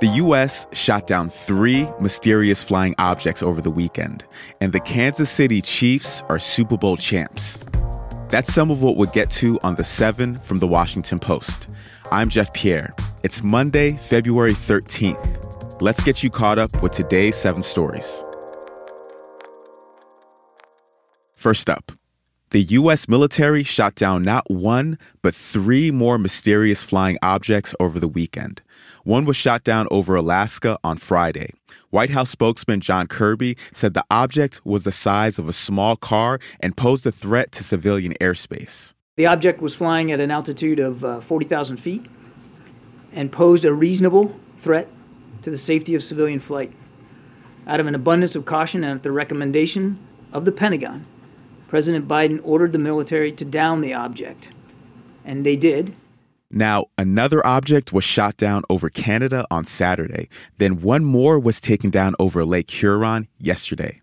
The U.S. shot down three mysterious flying objects over the weekend, and the Kansas City Chiefs are Super Bowl champs. That's some of what we'll get to on the 7 from the Washington Post. I'm Jeff Pierre. It's Monday, February 13th. Let's get you caught up with today's seven stories. First up, the U.S. military shot down not one, but three more mysterious flying objects over the weekend. One was shot down over Alaska on Friday. White House spokesman John Kirby said the object was the size of a small car and posed a threat to civilian airspace. The object was flying at an altitude of uh, 40,000 feet and posed a reasonable threat to the safety of civilian flight. Out of an abundance of caution and at the recommendation of the Pentagon, President Biden ordered the military to down the object. And they did. Now, another object was shot down over Canada on Saturday. Then one more was taken down over Lake Huron yesterday.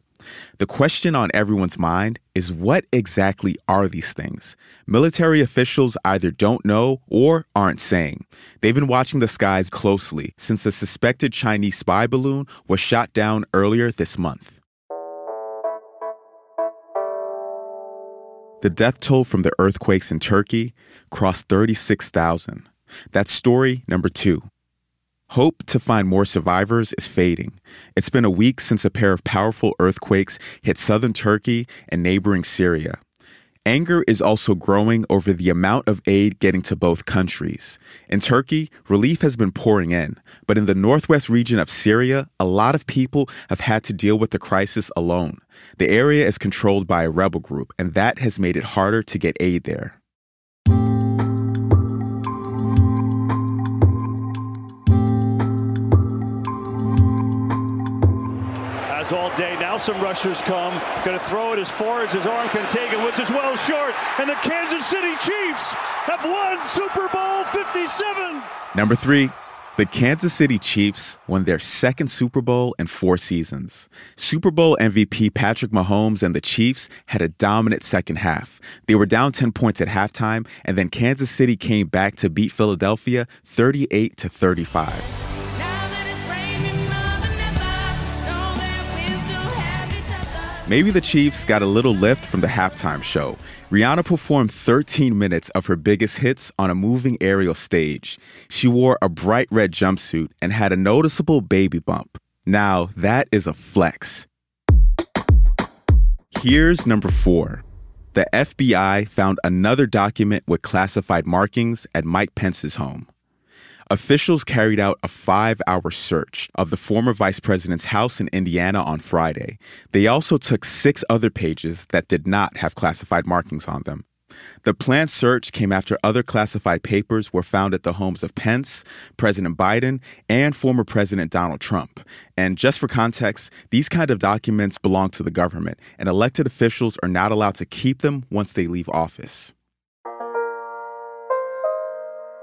The question on everyone's mind is what exactly are these things? Military officials either don't know or aren't saying. They've been watching the skies closely since a suspected Chinese spy balloon was shot down earlier this month. The death toll from the earthquakes in Turkey crossed 36,000. That's story number two. Hope to find more survivors is fading. It's been a week since a pair of powerful earthquakes hit southern Turkey and neighboring Syria. Anger is also growing over the amount of aid getting to both countries. In Turkey, relief has been pouring in, but in the northwest region of Syria, a lot of people have had to deal with the crisis alone. The area is controlled by a rebel group, and that has made it harder to get aid there. All day. Now some rushers come. Going to throw it as far as his arm can take it, which is well short. And the Kansas City Chiefs have won Super Bowl 57. Number three, the Kansas City Chiefs won their second Super Bowl in four seasons. Super Bowl MVP Patrick Mahomes and the Chiefs had a dominant second half. They were down 10 points at halftime, and then Kansas City came back to beat Philadelphia 38 to 35. Maybe the Chiefs got a little lift from the halftime show. Rihanna performed 13 minutes of her biggest hits on a moving aerial stage. She wore a bright red jumpsuit and had a noticeable baby bump. Now, that is a flex. Here's number four. The FBI found another document with classified markings at Mike Pence's home. Officials carried out a five hour search of the former vice president's house in Indiana on Friday. They also took six other pages that did not have classified markings on them. The planned search came after other classified papers were found at the homes of Pence, President Biden, and former President Donald Trump. And just for context, these kind of documents belong to the government, and elected officials are not allowed to keep them once they leave office.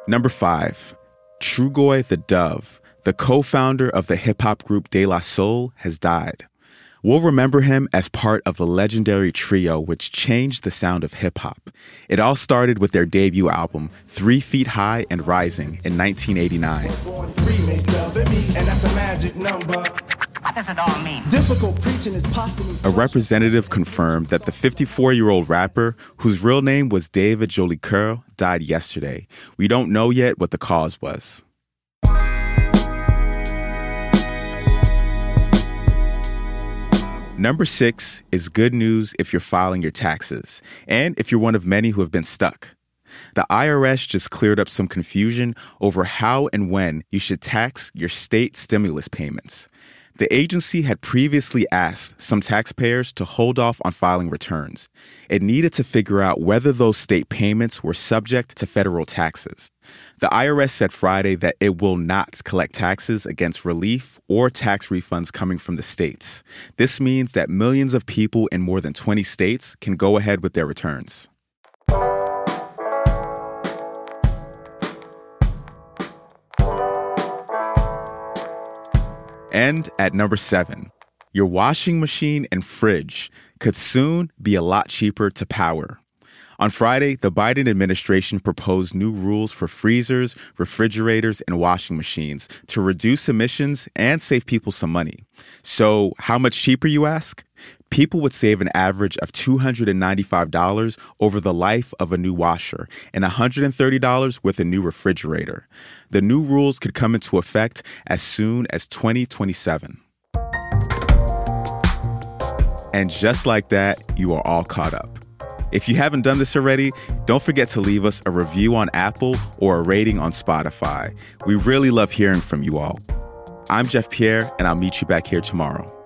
Number five, Trugoy the Dove, the co founder of the hip hop group De La Soul, has died. We'll remember him as part of the legendary trio which changed the sound of hip hop. It all started with their debut album, Three Feet High and Rising, in 1989. What does it all mean? Difficult preaching is A representative confirmed that the 54 year old rapper, whose real name was David Jolicoeur, died yesterday. We don't know yet what the cause was. Number six is good news if you're filing your taxes, and if you're one of many who have been stuck. The IRS just cleared up some confusion over how and when you should tax your state stimulus payments. The agency had previously asked some taxpayers to hold off on filing returns. It needed to figure out whether those state payments were subject to federal taxes. The IRS said Friday that it will not collect taxes against relief or tax refunds coming from the states. This means that millions of people in more than 20 states can go ahead with their returns. And at number seven, your washing machine and fridge could soon be a lot cheaper to power. On Friday, the Biden administration proposed new rules for freezers, refrigerators, and washing machines to reduce emissions and save people some money. So, how much cheaper, you ask? People would save an average of $295 over the life of a new washer and $130 with a new refrigerator. The new rules could come into effect as soon as 2027. And just like that, you are all caught up. If you haven't done this already, don't forget to leave us a review on Apple or a rating on Spotify. We really love hearing from you all. I'm Jeff Pierre, and I'll meet you back here tomorrow.